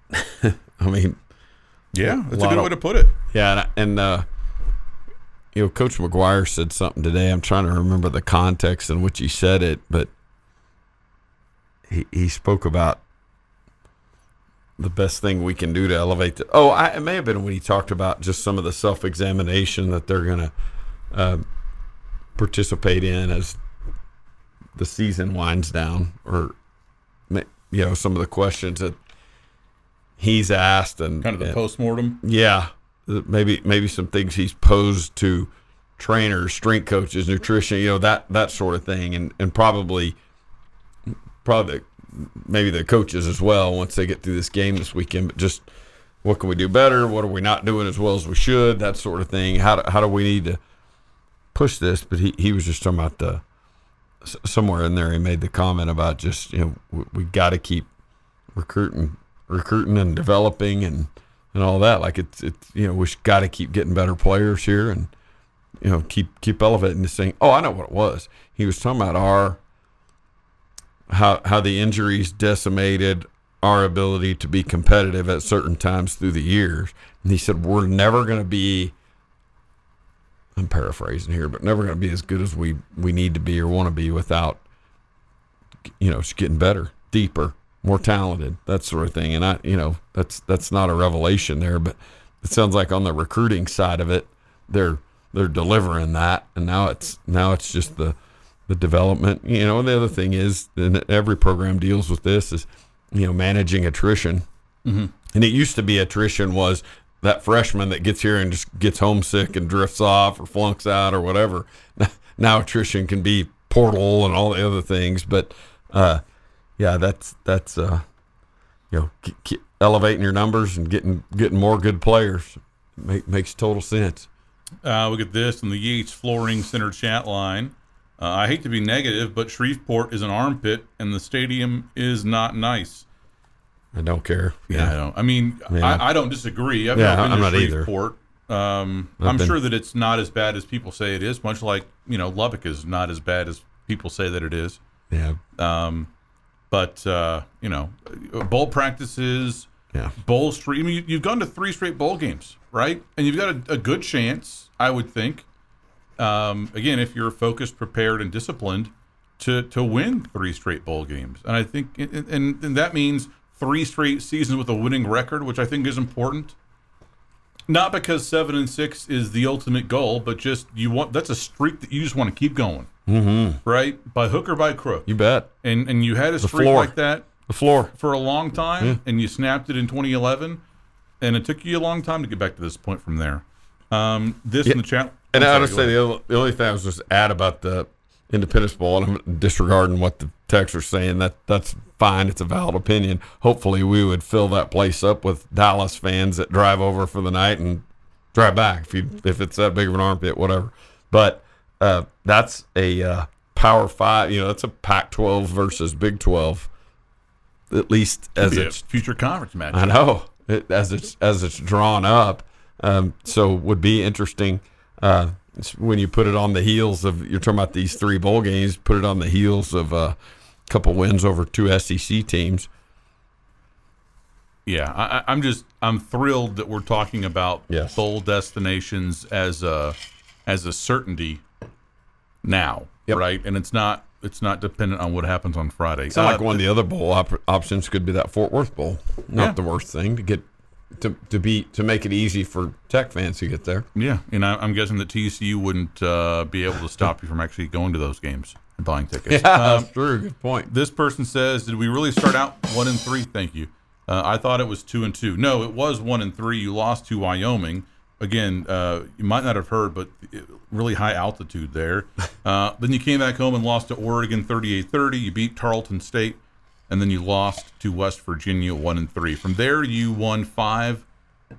I mean, Yeah, that's a lot good of- way to put it. Yeah, and, and uh, you know, Coach McGuire said something today. I'm trying to remember the context in which he said it, but he he spoke about the best thing we can do to elevate the. Oh, I, it may have been when he talked about just some of the self examination that they're going to uh, participate in as the season winds down, or you know, some of the questions that he's asked and Kind of the and- postmortem. yeah, maybe maybe some things he's posed to trainers, strength coaches, nutrition, you know that that sort of thing, and and probably probably maybe the coaches as well once they get through this game this weekend. But just what can we do better? What are we not doing as well as we should? That sort of thing. How do, how do we need to push this? But he he was just talking about the somewhere in there he made the comment about just you know we, we got to keep recruiting, recruiting and developing and and all that. Like it's it's you know we've got to keep getting better players here and you know keep keep elevating this thing. Oh, I know what it was. He was talking about our how how the injuries decimated our ability to be competitive at certain times through the years. And he said we're never going to be I'm paraphrasing here, but never going to be as good as we we need to be or want to be without you know, just getting better, deeper, more talented, that sort of thing. And I, you know, that's that's not a revelation there, but it sounds like on the recruiting side of it, they're they're delivering that, and now it's now it's just the the development. You know, the other thing is, and every program deals with this is, you know, managing attrition. Mm-hmm. And it used to be attrition was that freshman that gets here and just gets homesick and drifts off or flunks out or whatever. Now attrition can be portal and all the other things, but uh, yeah, that's that's uh, you know ke- ke- elevating your numbers and getting getting more good players Make, makes total sense. Uh, look at this in the Yates Flooring Center chat line. Uh, I hate to be negative, but Shreveport is an armpit, and the stadium is not nice. I don't care. Yeah, I don't. I mean, Yeah. I, I don't disagree. I've Yeah, been I'm to not either. Um, I'm been- sure that it's not as bad as people say it is. Much like you know, Lubbock is not as bad as people say that it is. yeah, Um, but uh, you know, bowl practices, yeah. bowl street. I mean, you, you've gone to three straight bowl games, right? And you've got a, a good chance, I would think. Um, again, if you're focused, prepared, and disciplined, to to win three straight bowl games, and I think, and, and, and that means three straight seasons with a winning record, which I think is important. Not because seven and six is the ultimate goal, but just you want that's a streak that you just want to keep going, mm-hmm. right? By hook or by crook You bet. and and you had a streak floor. like that The floor. for a long time, and you snapped it in 2011, and it took you a long time to get back to this point from there. Um, this in the chat, And I'm I sorry, say the, other, the only thing I was just add about the Independence Bowl, and I'm disregarding what the texts are saying. That that's fine. It's a valid opinion. Hopefully, we would fill that place up with Dallas fans that drive over for the night and drive back if you if it's that big of an armpit, whatever. But uh, that's a uh, Power Five. You know, that's a Pac-12 versus Big 12. At least as it's future conference match. I know it, as it's as it's drawn up. Um, so would be interesting uh, when you put it on the heels of you're talking about these three bowl games. Put it on the heels of a couple wins over two SEC teams. Yeah, I, I'm just I'm thrilled that we're talking about Yes. bowl destinations as a as a certainty now, Yep. right? And it's not it's not dependent on what happens on Friday. It's not like Uh, one of the other bowl op- options could be that Fort Worth Bowl. Not Yeah. the worst thing to get to to be to make it easy for Tech fans to get there. Yeah, and I, I'm guessing that TCU wouldn't uh, be able to stop you from actually going to those games and buying tickets. Um, that's true. Good point. This person says, "Did we really start out one and three? Thank you. Uh, I thought it was two and two. No, it was one and three. You lost to Wyoming. Again, uh, you might not have heard, but it- really high altitude there. Uh, then you came back home and lost to Oregon 38-30. You beat Tarleton State, and then you lost to West Virginia one and three. From there, you won five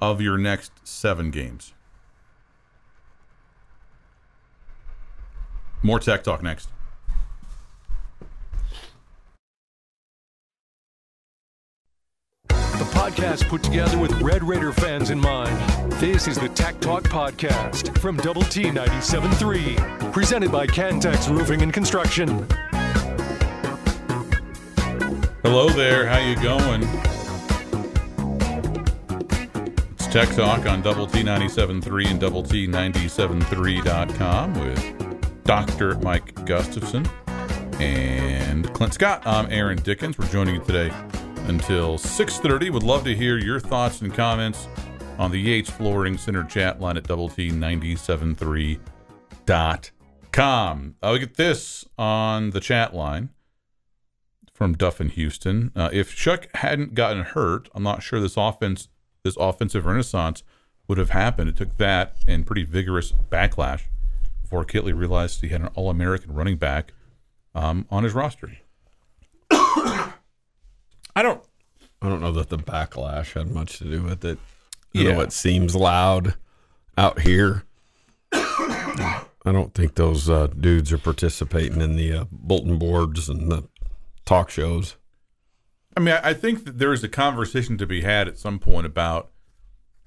of your next seven games. More tech talk next. The podcast put together with Red Raider fans in mind. This is the Tech Talk Podcast from Double T 97.3, presented by Cantex Roofing and Construction. Hello there, how you going? It's Tech Talk on Double T 97.3 and Double T 97.3.com with Dr. Mike Gustafson and Clint Scott. I'm Aaron Dickens. We're joining you today until 6.30. Would love to hear your thoughts and comments on the Yates Flooring Center chat line at Double T 97.3.com. I'll uh, get this on the chat line from Duff in Houston. Uh, if Shough hadn't gotten hurt, I'm not sure this offense, this offensive renaissance would have happened. It took that and pretty vigorous backlash before Kittley realized he had an All-American running back um, on his roster. I don't. I don't know that the backlash had much to do with it. You Yeah. know it seems loud out here. I don't think those uh, dudes are participating in the uh, bulletin boards and the talk shows. I mean, I think that there is a conversation to be had at some point about,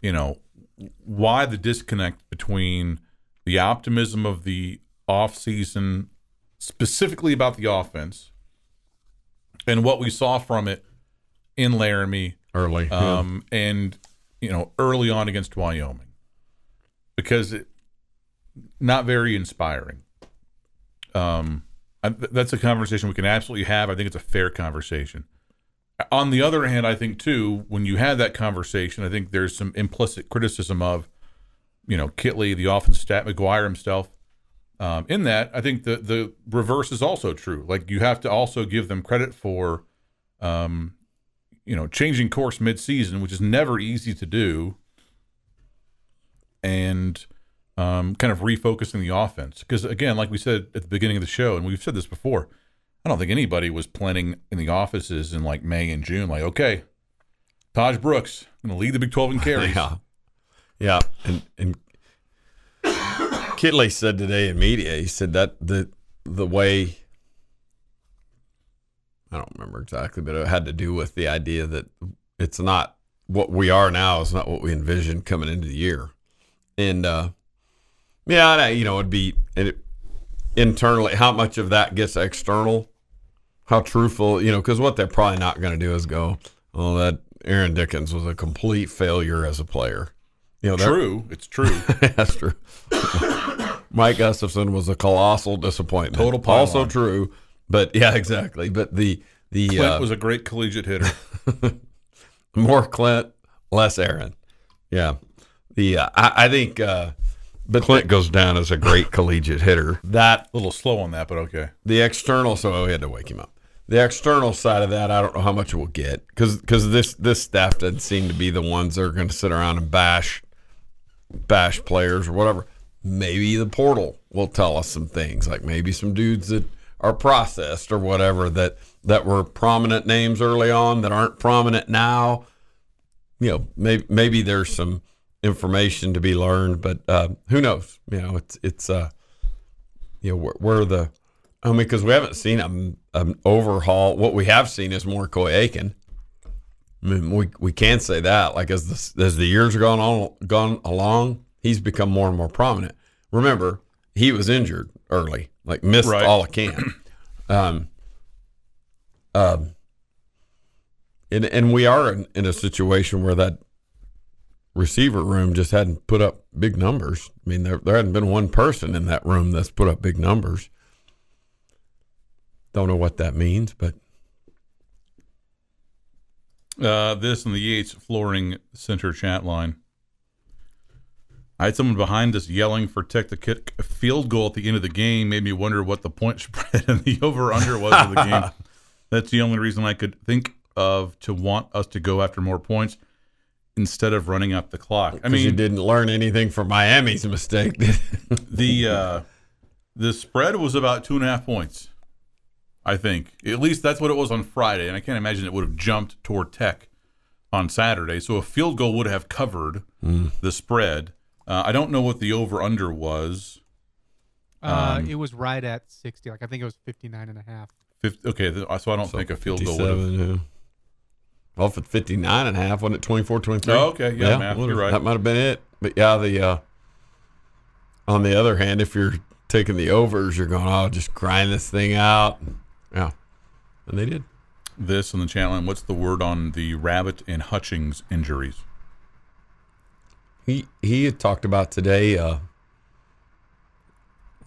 you know, why the disconnect between the optimism of the off season, specifically about the offense, and what we saw from it in Laramie Early, yeah. um, and you know early on against Wyoming, because it not very inspiring. Um, That's a conversation we can absolutely have. I think it's a fair conversation. On the other hand, I think too, when you have that conversation, I think there's some implicit criticism of, you know, Kittley, the offense stat, McGuire himself. Um, in that, I think the the reverse is also true. Like you have to also give them credit for, um, you know, changing course midseason, which is never easy to do, and um, kind of refocusing the offense. Because again, like we said at the beginning of the show, and we've said this before, I don't think anybody was planning in the offices in like May and June, like, okay, Tahj Brooks going to lead the Big 12 in carries. Yeah, yeah, and and Kittley said today in media, he said that the the way I don't remember exactly, but it had to do with the idea that it's not what we are now is not what we envisioned coming into the year, and uh, yeah, I- you know, it'd be it, internally how much of that gets external, how truthful, you know, because what they're probably not going to do is go, oh, that Aaron Dickens was a complete failure as a player. You know, True, it's true. That's true. Mike Gustafson was a colossal disappointment. Total pylon. Also true, but yeah, exactly. But the the Clint uh, was a great collegiate hitter. more Clint, less Aaron. Yeah, the uh, I, I think, uh, but Clint goes down as a great collegiate hitter. That A little slow on that, but okay. the external, so we had to wake him up. The external side of that, I don't know how much we'll get because this this staff doesn't seem to be the ones that are going to sit around and bash bash players or whatever. Maybe the portal will tell us some things, like maybe some dudes that are processed or whatever that that were prominent names early on that aren't prominent now. You know, maybe maybe there's some information to be learned, but uh, who knows? You know, it's it's uh, you know, where, where the I mean, because we haven't seen an, an overhaul. What we have seen is more Coy Eakin. I mean, we we can say that. Like as the as the years are gone on gone along, he's become more and more prominent. Remember, he was injured early, like missed Right. all of camp. Um, um, and and we are in, in a situation where that receiver room just hadn't put up big numbers. I mean, there there hadn't been one person in that room that's put up big numbers. Don't know what that means, but Uh, this in the Yates Flooring Center chat line. I had someone behind us yelling for Tech to kick a field goal at the end of the game. Made me wonder what the point spread and the over under was of the game. That's the only reason I could think of to want us to go after more points instead of running up the clock. I I mean, you didn't learn anything from Miami's mistake. the uh, the spread was about two and a half points. I think at least that's what it was on Friday, and I can't imagine it would have jumped toward Tech on Saturday. So a field goal would have covered the spread. Uh, I don't know what the over under was. Uh, Um, it was right at 60. Like I think it was 59 and a half. Fif- okay, so I don't think a field goal would have. 57, yeah. Well, if it's 59 and a half, wasn't it 24 23? Oh, okay. Yeah, math, would've- you're right. That might have been it. But yeah, the uh, on the other hand, if you're taking the overs, you're going, oh, just grind this thing out. Yeah. And they did. This in the chat line. What's the word on the Rabbit and Hutchings injuries? He he had talked about today uh,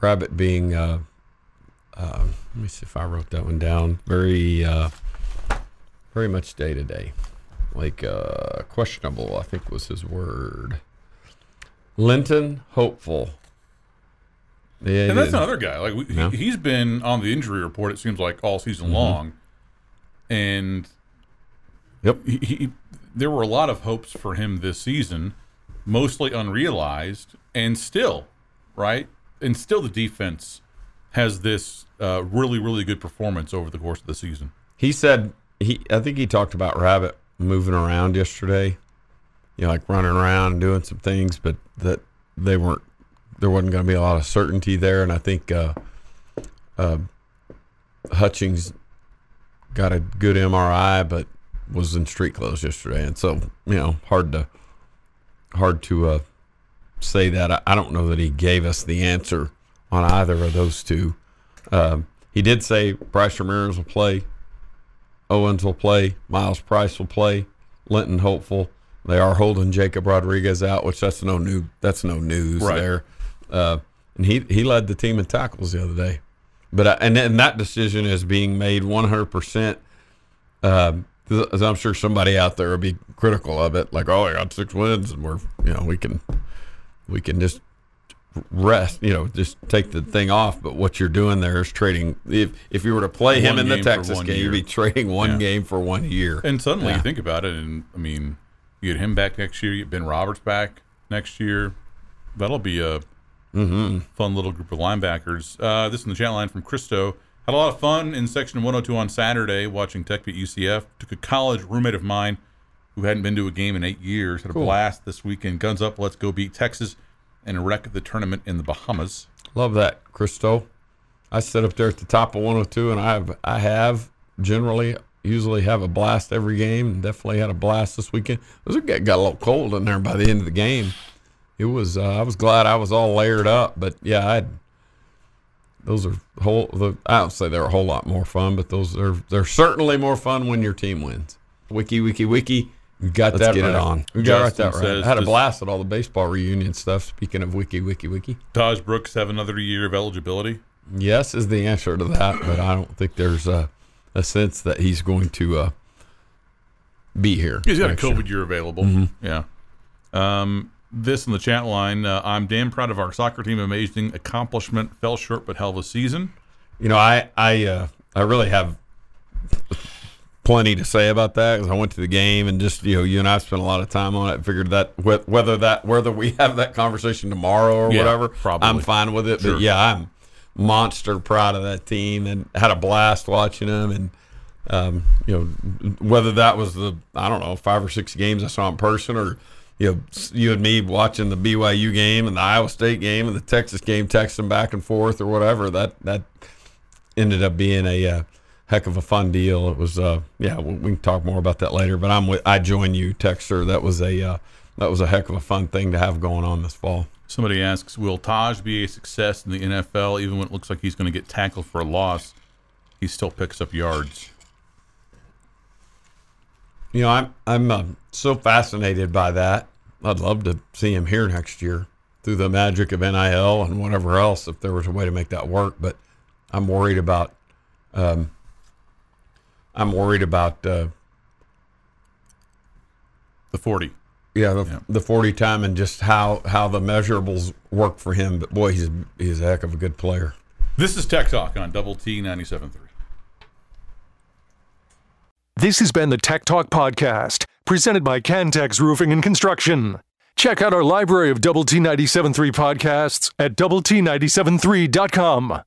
Rabbit being uh, uh, let me see if I wrote that one down. Very uh, very much day to day. Like uh, questionable, I think was his word. Linton hopeful. Yeah, And that's he- another guy. Like he, he's been on the injury report. It seems like all season long, and Yep. he, he, there were a lot of hopes for him this season, mostly unrealized, and still, right, and still the defense has this uh, really, really good performance over the course of the season. He said he. I think he talked about Rabbit moving around yesterday. You know, like running around and doing some things, but that they weren't there wasn't going to be a lot of certainty there, and I think uh, uh, Hutchings got a good MRI, but was in street clothes yesterday, and so you know hard to hard to uh, say that. I, I, don't know that he gave us the answer on either of those two. Um, he did say Bryce Ramirez will play, Owens will play, Myles Price will play, Linton hopeful. They are holding Jacob Rodriguez out, which that's no new that's no news right. there. Uh, and he he led the team in tackles the other day. But uh, and and that decision is being made 100 percent. Um, I'm sure somebody out there will be critical of it, like, oh, I got six wins, and we're you know we can we can just rest, you know, just take the thing off. But what you're doing there is trading. If if you were to play one him in the Texas game, year. you'd be trading one yeah. game for one year. And suddenly yeah. you think about it, and I mean, you get him back next year. You get Ben Roberts back next year. That'll be a mm-hmm. fun little group of linebackers. Uh, this is the chat line from Christo. Had a lot of fun in section 102 on Saturday watching Tech beat UCF. Took a college roommate of mine who hadn't been to a game in eight years. Had a cool. blast this weekend. Guns up, let's go beat Texas and wreck the tournament in the Bahamas. Love that, Christo. I sit up there at the top of 102, and I have I have generally usually have a blast every game. Definitely had a blast this weekend. It was got a little cold in there by the end of the game. It was. Uh, I was glad I was all layered up, but yeah, I. Those are whole. The, I don't say they're a whole lot more fun, but those are they're certainly more fun when your team wins. Wiki, wiki, wiki. We got Let's that get right. it on. We got right that right. I had a blast at all the baseball reunion stuff. Speaking of wiki, wiki, wiki. Tahj Brooks have another year of eligibility. Yes, is the answer to that, but I don't think there's a, a sense that he's going to uh, be here. He's got a COVID year, year available. Mm-hmm. Yeah. Um, this in the chat line. Uh, I'm damn proud of our soccer team. Amazing accomplishment. Fell short, but hell of a season. You know, I I uh, I really have plenty to say about that because I went to the game and just you know you and I spent a lot of time on it. Figured that whether that whether we have that conversation tomorrow or yeah, whatever, probably. I'm fine with it. Sure. But yeah, I'm monster proud of that team and had a blast watching them and. Um, you know, whether that was the I don't know five or six games I saw in person, or you know, you and me watching the BYU game and the Iowa State game and the Texas game, texting back and forth or whatever. That that ended up being a uh, heck of a fun deal. It was, uh, yeah, we can talk more about that later. But I'm with, I join you, Texter. That was a, uh, that was a heck of a fun thing to have going on this fall. Somebody asks, will Tahj be a success in the NFL even when it looks like he's going to get tackled for a loss? He still picks up yards. You know, I'm I'm uh, so fascinated by that. I'd love to see him here next year through the magic of NIL and whatever else, if there was a way to make that work. But I'm worried about um, I'm worried about uh, the 40. Yeah, the, yeah. the 40 time and just how, how the measurables work for him. But boy, he's he's a heck of a good player. This is Tech Talk on Double T 97.3. This has been the Tech Talk Podcast, presented by Cantex Roofing and Construction. Check out our library of Double T 97.3 podcasts at double T 97.3.com.